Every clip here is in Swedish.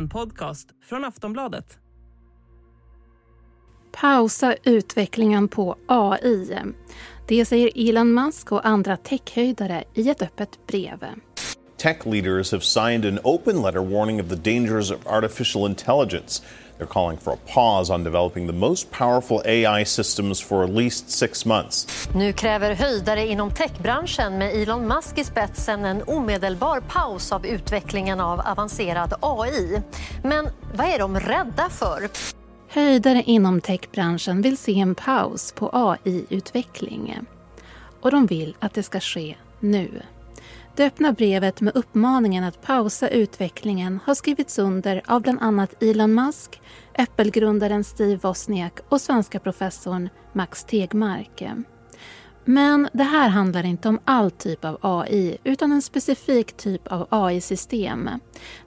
En podcast från Aftonbladet. Pausa utvecklingen på AI. Det säger Elon Musk och andra techhöjdare i ett öppet brev. Tech leaders have signed an open letter warning of the dangers of artificial intelligence. They're calling for a pause on developing the most powerful AI systems for at least six months. Nu kräver höjdare inom techbranschen med Elon Musk i spetsen en omedelbar paus av utvecklingen av avancerad AI. Men vad är de rädda för? Höjdare inom techbranschen vill se en paus på AI-utveckling. Och de vill att det ska ske nu. Det öppna brevet med uppmaningen att pausa utvecklingen har skrivits under av bland annat Elon Musk, Apple-grundaren Steve Wozniak och svenska professorn Max Tegmark. Men det här handlar inte om all typ av AI utan en specifik typ av AI-system.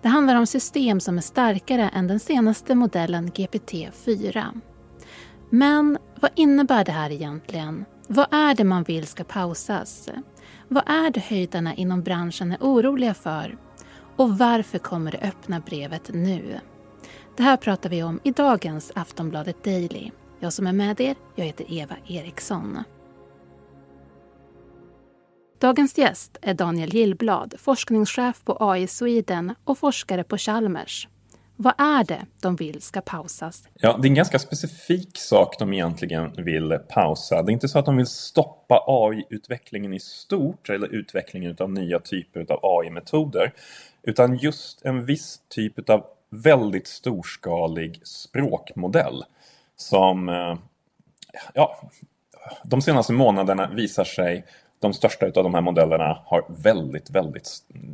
Det handlar om system som är starkare än den senaste modellen GPT-4. Men vad innebär det här egentligen? Vad är det man vill ska pausas? Vad är det höjdarna inom branschen är oroliga för? Och varför kommer det öppna brevet nu? Det här pratar vi om i dagens Aftonbladet Daily. Jag som är med er, jag heter Eva Eriksson. Dagens gäst är Daniel Gillblad, forskningschef på AI Sweden och forskare på Chalmers. Vad är det de vill ska pausas? Ja, det är en ganska specifik sak de egentligen vill pausa. Det är inte så att de vill stoppa AI-utvecklingen i stort eller utvecklingen av nya typer av AI-metoder. Utan just en viss typ av väldigt storskalig språkmodell som eh, ja, de senaste månaderna visar sig de största av de här modellerna har väldigt, väldigt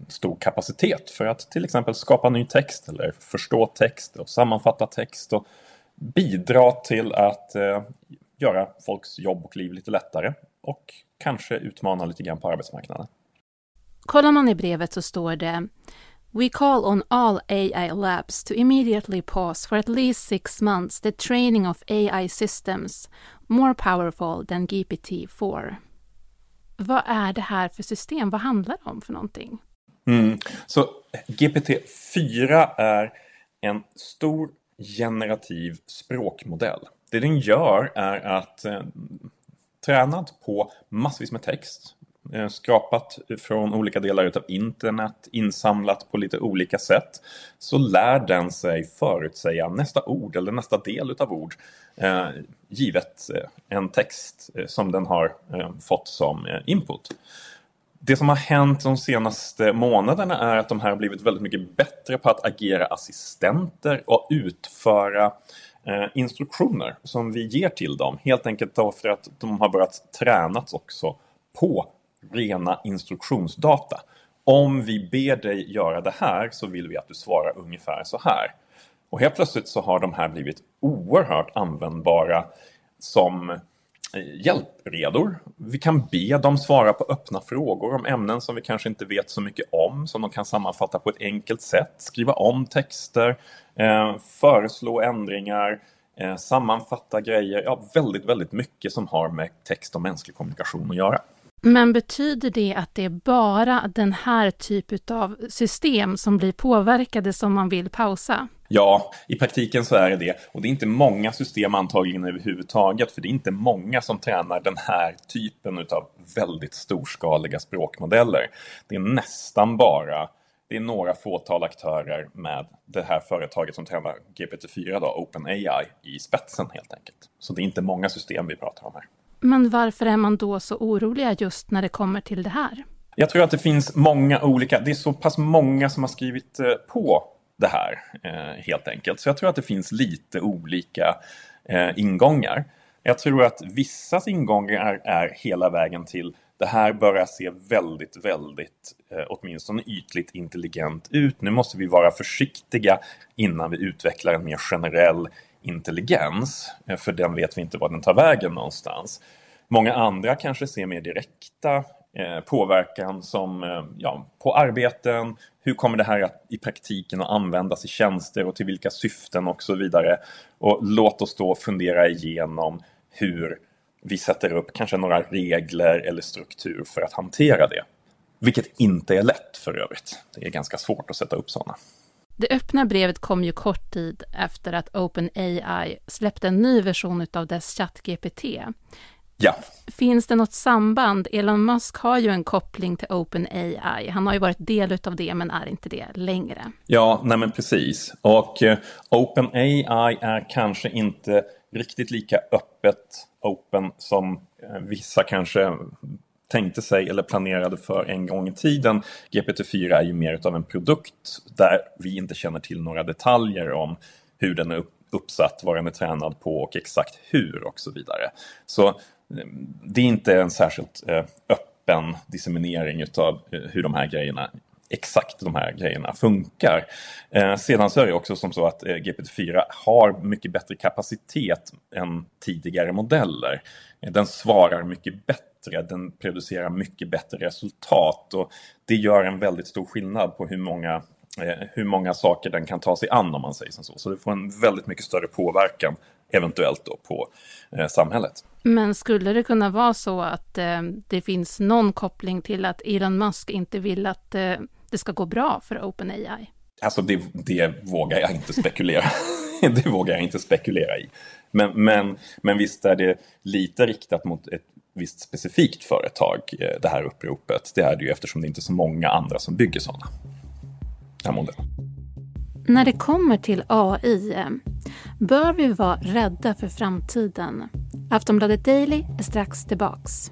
stor kapacitet för att till exempel skapa ny text eller förstå text och sammanfatta text och bidra till att eh, göra folks jobb och liv lite lättare och kanske utmana lite grann på arbetsmarknaden. Kollar man i brevet så står det We call on all AI labs to immediately pause for at least six months the training of AI systems more powerful than GPT-4. Vad är det här för system? Vad handlar det om för någonting? Mm. Så GPT-4 är en stor generativ språkmodell. Det den gör är att eh, tränad på massvis med text, Eh, skrapat från olika delar av internet, insamlat på lite olika sätt, så lär den sig förutsäga nästa ord eller nästa del av ord eh, givet eh, en text eh, som den har eh, fått som input. Det som har hänt de senaste månaderna är att de här har blivit väldigt mycket bättre på att agera assistenter och utföra instruktioner som vi ger till dem. Helt enkelt för att de har börjat tränas också på rena instruktionsdata. Om vi ber dig göra det här så vill vi att du svarar ungefär så här. Och helt plötsligt så har de här blivit oerhört användbara som eh, hjälpredor. Vi kan be dem svara på öppna frågor om ämnen som vi kanske inte vet så mycket om, som de kan sammanfatta på ett enkelt sätt, skriva om texter, eh, föreslå ändringar, eh, sammanfatta grejer. Ja, väldigt, väldigt mycket som har med text och mänsklig kommunikation att göra. Men betyder det att det är bara den här typen av system som blir påverkade som man vill pausa? Ja, i praktiken så är det det. Och det är inte många system antagligen överhuvudtaget, för det är inte många som tränar den här typen av väldigt storskaliga språkmodeller. Det är nästan bara det är några fåtal aktörer med det här företaget som tränar GPT-4, då, OpenAI, i spetsen helt enkelt. Så det är inte många system vi pratar om här. Men varför är man då så oroliga just när det kommer till det här? Jag tror att det finns många olika, det är så pass många som har skrivit eh, på det här eh, helt enkelt. Så jag tror att det finns lite olika eh, ingångar. Jag tror att vissas ingångar är, är hela vägen till det här börjar se väldigt, väldigt, eh, åtminstone ytligt intelligent ut. Nu måste vi vara försiktiga innan vi utvecklar en mer generell intelligens. Eh, för den vet vi inte var den tar vägen någonstans. Många andra kanske ser mer direkta eh, påverkan som eh, ja, på arbeten, hur kommer det här att, i praktiken att användas i tjänster och till vilka syften och så vidare. Och låt oss då fundera igenom hur vi sätter upp kanske några regler eller struktur för att hantera det. Vilket inte är lätt för övrigt. Det är ganska svårt att sätta upp sådana. Det öppna brevet kom ju kort tid efter att OpenAI släppte en ny version av dess ChatGPT. Ja. Finns det något samband? Elon Musk har ju en koppling till OpenAI. Han har ju varit del av det, men är inte det längre. Ja, nej men precis. Och eh, OpenAI är kanske inte riktigt lika öppet open som eh, vissa kanske tänkte sig eller planerade för en gång i tiden. GPT-4 är ju mer av en produkt där vi inte känner till några detaljer om hur den är uppsatt, vad den är tränad på och exakt hur och så vidare. Så ehm, det är inte en särskilt eh, öppen disseminering av eh, hur de här grejerna exakt de här grejerna funkar. Eh, sedan så är det också som så att eh, GPT-4 har mycket bättre kapacitet än tidigare modeller. Eh, den svarar mycket bättre, den producerar mycket bättre resultat och det gör en väldigt stor skillnad på hur många eh, hur många saker den kan ta sig an om man säger som så. Så det får en väldigt mycket större påverkan eventuellt då på eh, samhället. Men skulle det kunna vara så att eh, det finns någon koppling till att Elon Musk inte vill att eh, det ska gå bra för OpenAI? Alltså det, det vågar jag inte spekulera Det vågar jag inte spekulera i. Men, men, men visst är det lite riktat mot ett visst specifikt företag, eh, det här uppropet. Det är det ju eftersom det inte är så många andra som bygger sådana. När det kommer till AI bör vi vara rädda för framtiden. Aftonbladet Daily är strax tillbaks.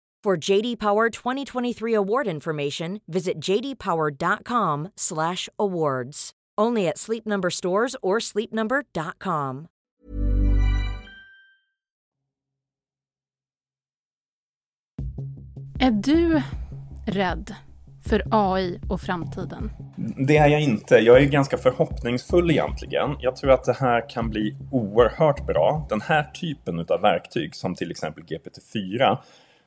For JD Power 2023 award information, visit jdpower.com/awards. Only at Sleep Number stores or sleepnumber.com. Är du rädd för AI och framtiden? Det är jag inte. Jag är ganska förhoppningsfull egentligen. Jag tror att det här kan bli oerhört bra. Den här typen av verktyg som till exempel GPT-4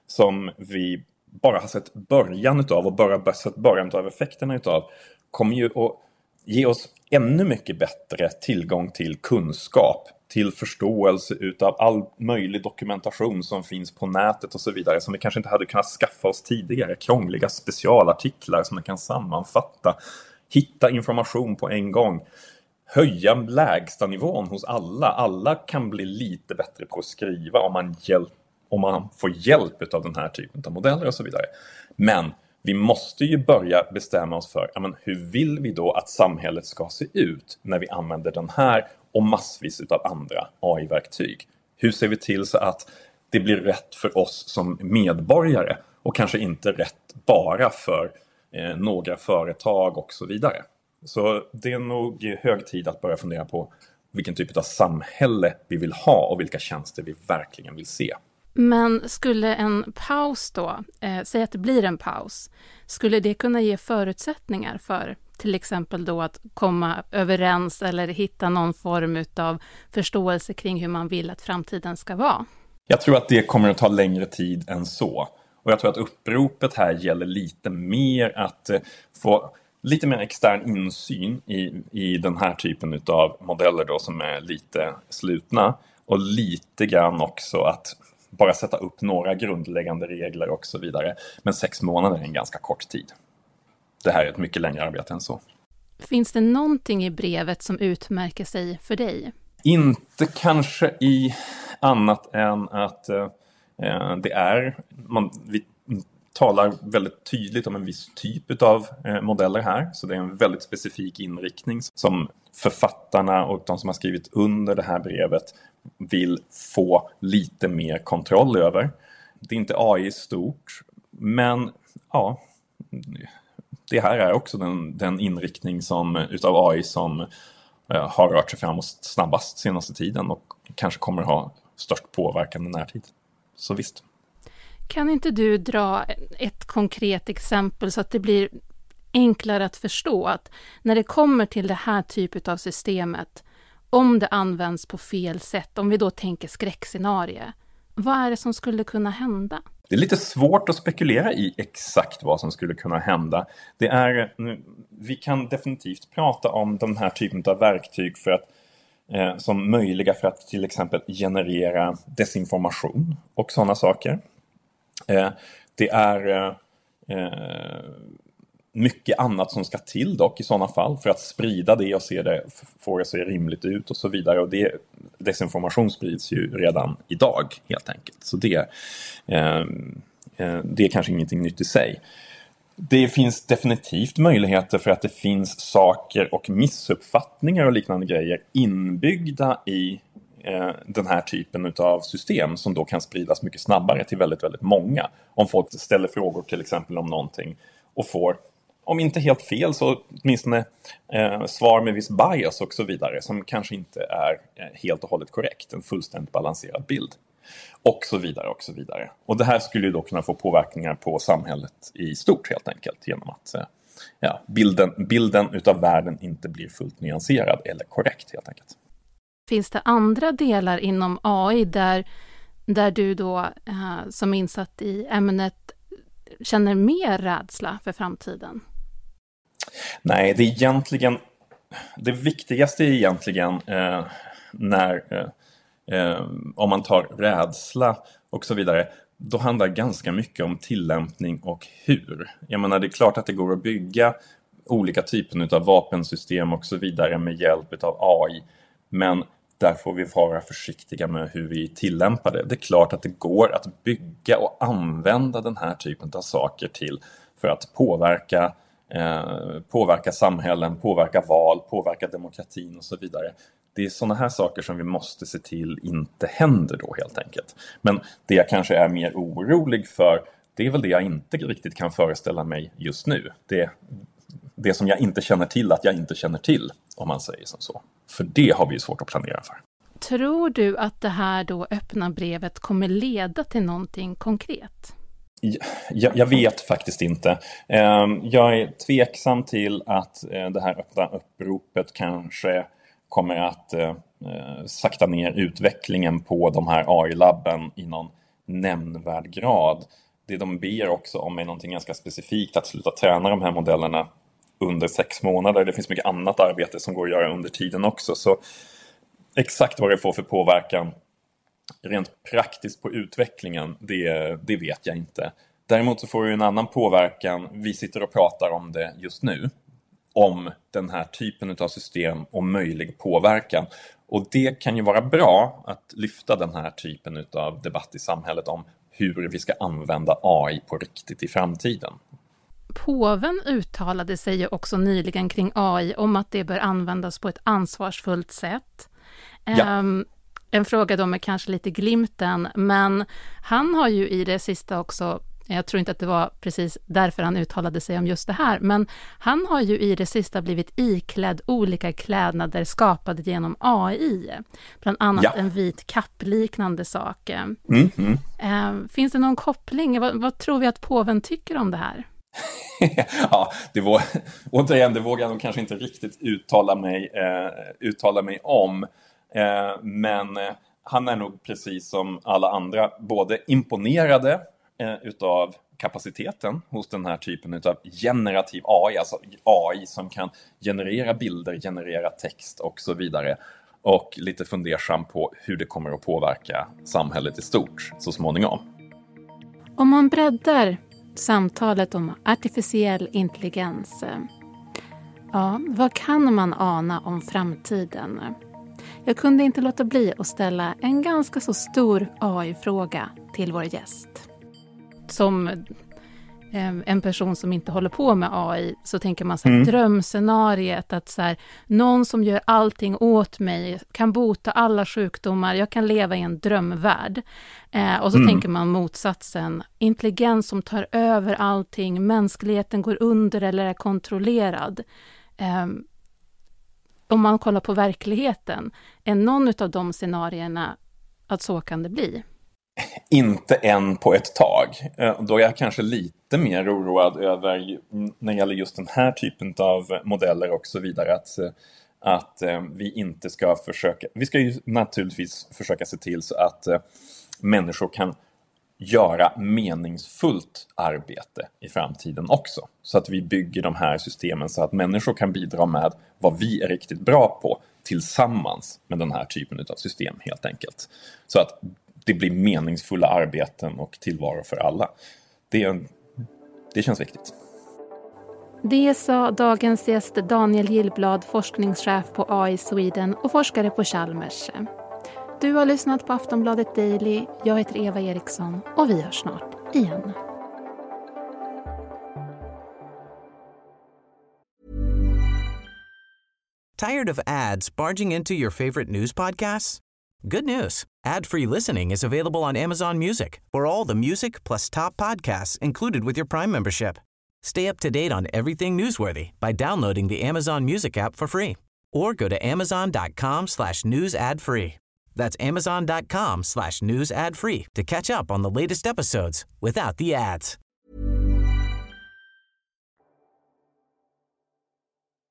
som vi bara har sett början utav och bara sett början av effekterna utav kommer ju att ge oss ännu mycket bättre tillgång till kunskap, till förståelse utav all möjlig dokumentation som finns på nätet och så vidare som vi kanske inte hade kunnat skaffa oss tidigare. Krångliga specialartiklar som man kan sammanfatta, hitta information på en gång, höja lägstanivån hos alla. Alla kan bli lite bättre på att skriva om man, hjälper om man får hjälp av den här typen av modeller och så vidare. Men vi måste ju börja bestämma oss för ja, men hur vill vi då att samhället ska se ut när vi använder den här och massvis av andra AI-verktyg. Hur ser vi till så att det blir rätt för oss som medborgare och kanske inte rätt bara för eh, några företag och så vidare. Så det är nog hög tid att börja fundera på vilken typ av samhälle vi vill ha och vilka tjänster vi verkligen vill se. Men skulle en paus då, eh, säg att det blir en paus, skulle det kunna ge förutsättningar för till exempel då att komma överens eller hitta någon form av förståelse kring hur man vill att framtiden ska vara? Jag tror att det kommer att ta längre tid än så. Och jag tror att uppropet här gäller lite mer att eh, få lite mer extern insyn i, i den här typen av modeller då som är lite slutna. Och lite grann också att bara sätta upp några grundläggande regler och så vidare. Men sex månader är en ganska kort tid. Det här är ett mycket längre arbete än så. Finns det någonting i brevet som utmärker sig för dig? Inte kanske i annat än att eh, det är, man, vi talar väldigt tydligt om en viss typ av eh, modeller här. Så det är en väldigt specifik inriktning som författarna och de som har skrivit under det här brevet vill få lite mer kontroll över. Det är inte AI stort, men ja, det här är också den, den inriktning som, utav AI som eh, har rört sig framåt snabbast senaste tiden och kanske kommer ha störst påverkan i närtid. Så visst. Kan inte du dra ett konkret exempel så att det blir enklare att förstå att när det kommer till det här typet av systemet, om det används på fel sätt, om vi då tänker skräckscenarie, vad är det som skulle kunna hända? Det är lite svårt att spekulera i exakt vad som skulle kunna hända. Det är, vi kan definitivt prata om den här typen av verktyg för att, eh, som möjliga för att till exempel generera desinformation och sådana saker. Eh, det är eh, eh mycket annat som ska till dock i sådana fall för att sprida det och se det, få det att se rimligt ut och så vidare. Och det, desinformation sprids ju redan idag helt enkelt. Så det, ehm, eh, det är kanske ingenting nytt i sig. Det finns definitivt möjligheter för att det finns saker och missuppfattningar och liknande grejer inbyggda i eh, den här typen av system som då kan spridas mycket snabbare till väldigt, väldigt många. Om folk ställer frågor till exempel om någonting och får om inte helt fel så åtminstone eh, svar med viss bias och så vidare som kanske inte är eh, helt och hållet korrekt, en fullständigt balanserad bild. Och så vidare och så vidare. Och det här skulle ju då kunna få påverkningar på samhället i stort helt enkelt genom att eh, ja, bilden, bilden utav världen inte blir fullt nyanserad eller korrekt helt enkelt. Finns det andra delar inom AI där, där du då eh, som insatt i ämnet känner mer rädsla för framtiden? Nej, det är egentligen det viktigaste är egentligen eh, när eh, eh, om man tar rädsla och så vidare då handlar ganska mycket om tillämpning och hur. Jag menar, det är klart att det går att bygga olika typer av vapensystem och så vidare med hjälp av AI. Men där får vi vara försiktiga med hur vi tillämpar det. Det är klart att det går att bygga och använda den här typen av saker till för att påverka Eh, påverka samhällen, påverka val, påverka demokratin och så vidare. Det är sådana här saker som vi måste se till inte händer då helt enkelt. Men det jag kanske är mer orolig för, det är väl det jag inte riktigt kan föreställa mig just nu. Det, det som jag inte känner till att jag inte känner till, om man säger som så. För det har vi ju svårt att planera för. Tror du att det här då öppna brevet kommer leda till någonting konkret? Jag, jag, vet faktiskt inte. Ehm, jag är tveksam till att eh, det här öppna uppropet kanske kommer att eh, eh, sakta ner utvecklingen på de här AI-labben i någon nämnvärd grad. Det de ber också om är någonting ganska specifikt, att sluta träna de här modellerna under sex månader. Det finns mycket annat arbete som går att göra under tiden också. Så exakt vad det får för påverkan rent praktiskt på utvecklingen, det, det vet jag inte. Däremot så får det en annan påverkan. Vi sitter och pratar om det just nu. Om den här typen av system och möjlig påverkan. Och det kan ju vara bra att lyfta den här typen av debatt i samhället om hur vi ska använda AI på riktigt i framtiden. Påven uttalade sig ju också nyligen kring AI om att det bör användas på ett ansvarsfullt sätt. Ja. Um, en fråga då med kanske lite glimten, men han har ju i det sista också jag tror inte att det var precis därför han uttalade sig om just det här, men han har ju i det sista blivit iklädd olika klädnader skapade genom AI. Bland annat ja. en vit kappliknande sak. Mm, mm. Finns det någon koppling? Vad, vad, tror vi att påven tycker om det här? ja, det var, återigen, det vågar jag nog kanske inte riktigt uttala mig, eh, uttala mig om. Eh, men eh, han är nog precis som alla andra både imponerade eh, utav kapaciteten hos den här typen av generativ AI, alltså AI som kan generera bilder, generera text och så vidare. Och lite fundersam på hur det kommer att påverka samhället i stort så småningom. Om man breddar samtalet om artificiell intelligens, ja, vad kan man ana om framtiden? Jag kunde inte låta bli att ställa en ganska så stor AI-fråga till vår gäst. Som eh, en person som inte håller på med AI så tänker man så här, mm. drömscenariet att så här, någon som gör allting åt mig, kan bota alla sjukdomar, jag kan leva i en drömvärld. Eh, och så mm. tänker man motsatsen, intelligens som tar över allting, mänskligheten går under eller är kontrollerad. Eh, om man kollar på verkligheten, är någon av de scenarierna att så kan det bli? inte än på ett tag. Eh, då är jag kanske lite mer oroad över, när det gäller just den här typen av modeller och så vidare, att, eh, att eh, vi inte ska försöka, vi ska ju naturligtvis försöka se till så att människor kan göra meningsfullt arbete i framtiden också. Så att vi bygger de här systemen så att människor kan bidra med vad vi är riktigt bra på tillsammans med den här typen av system helt enkelt. Så att det blir meningsfulla arbeten och tillvaro för alla. Det, det känns viktigt. Det sa dagens gäst Daniel Gillblad, forskningschef på AI Sweden och forskare på Chalmers. Du har lyssnat på Aftonbladet Daily. Jag heter Eva Eriksson och vi hörs snart igen. Tired of ads barging into your favorite news podcasts? Good news. Ad-free listening is available on Amazon Music for all the music plus top podcasts included with your Prime membership. Stay up to date on everything newsworthy by downloading the Amazon Music app for free or go to amazon.com slash news ad free. That's amazon.com slash news ad free to catch up on the latest episodes without the ads.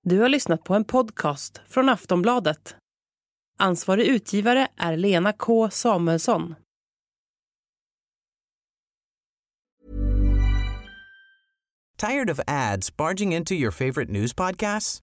Du har lyssnat på en podcast från Aftonbladet. Ansvarig utgivare är Lena K Samuelsson. Tired of ads barging into your favorite news podcasts?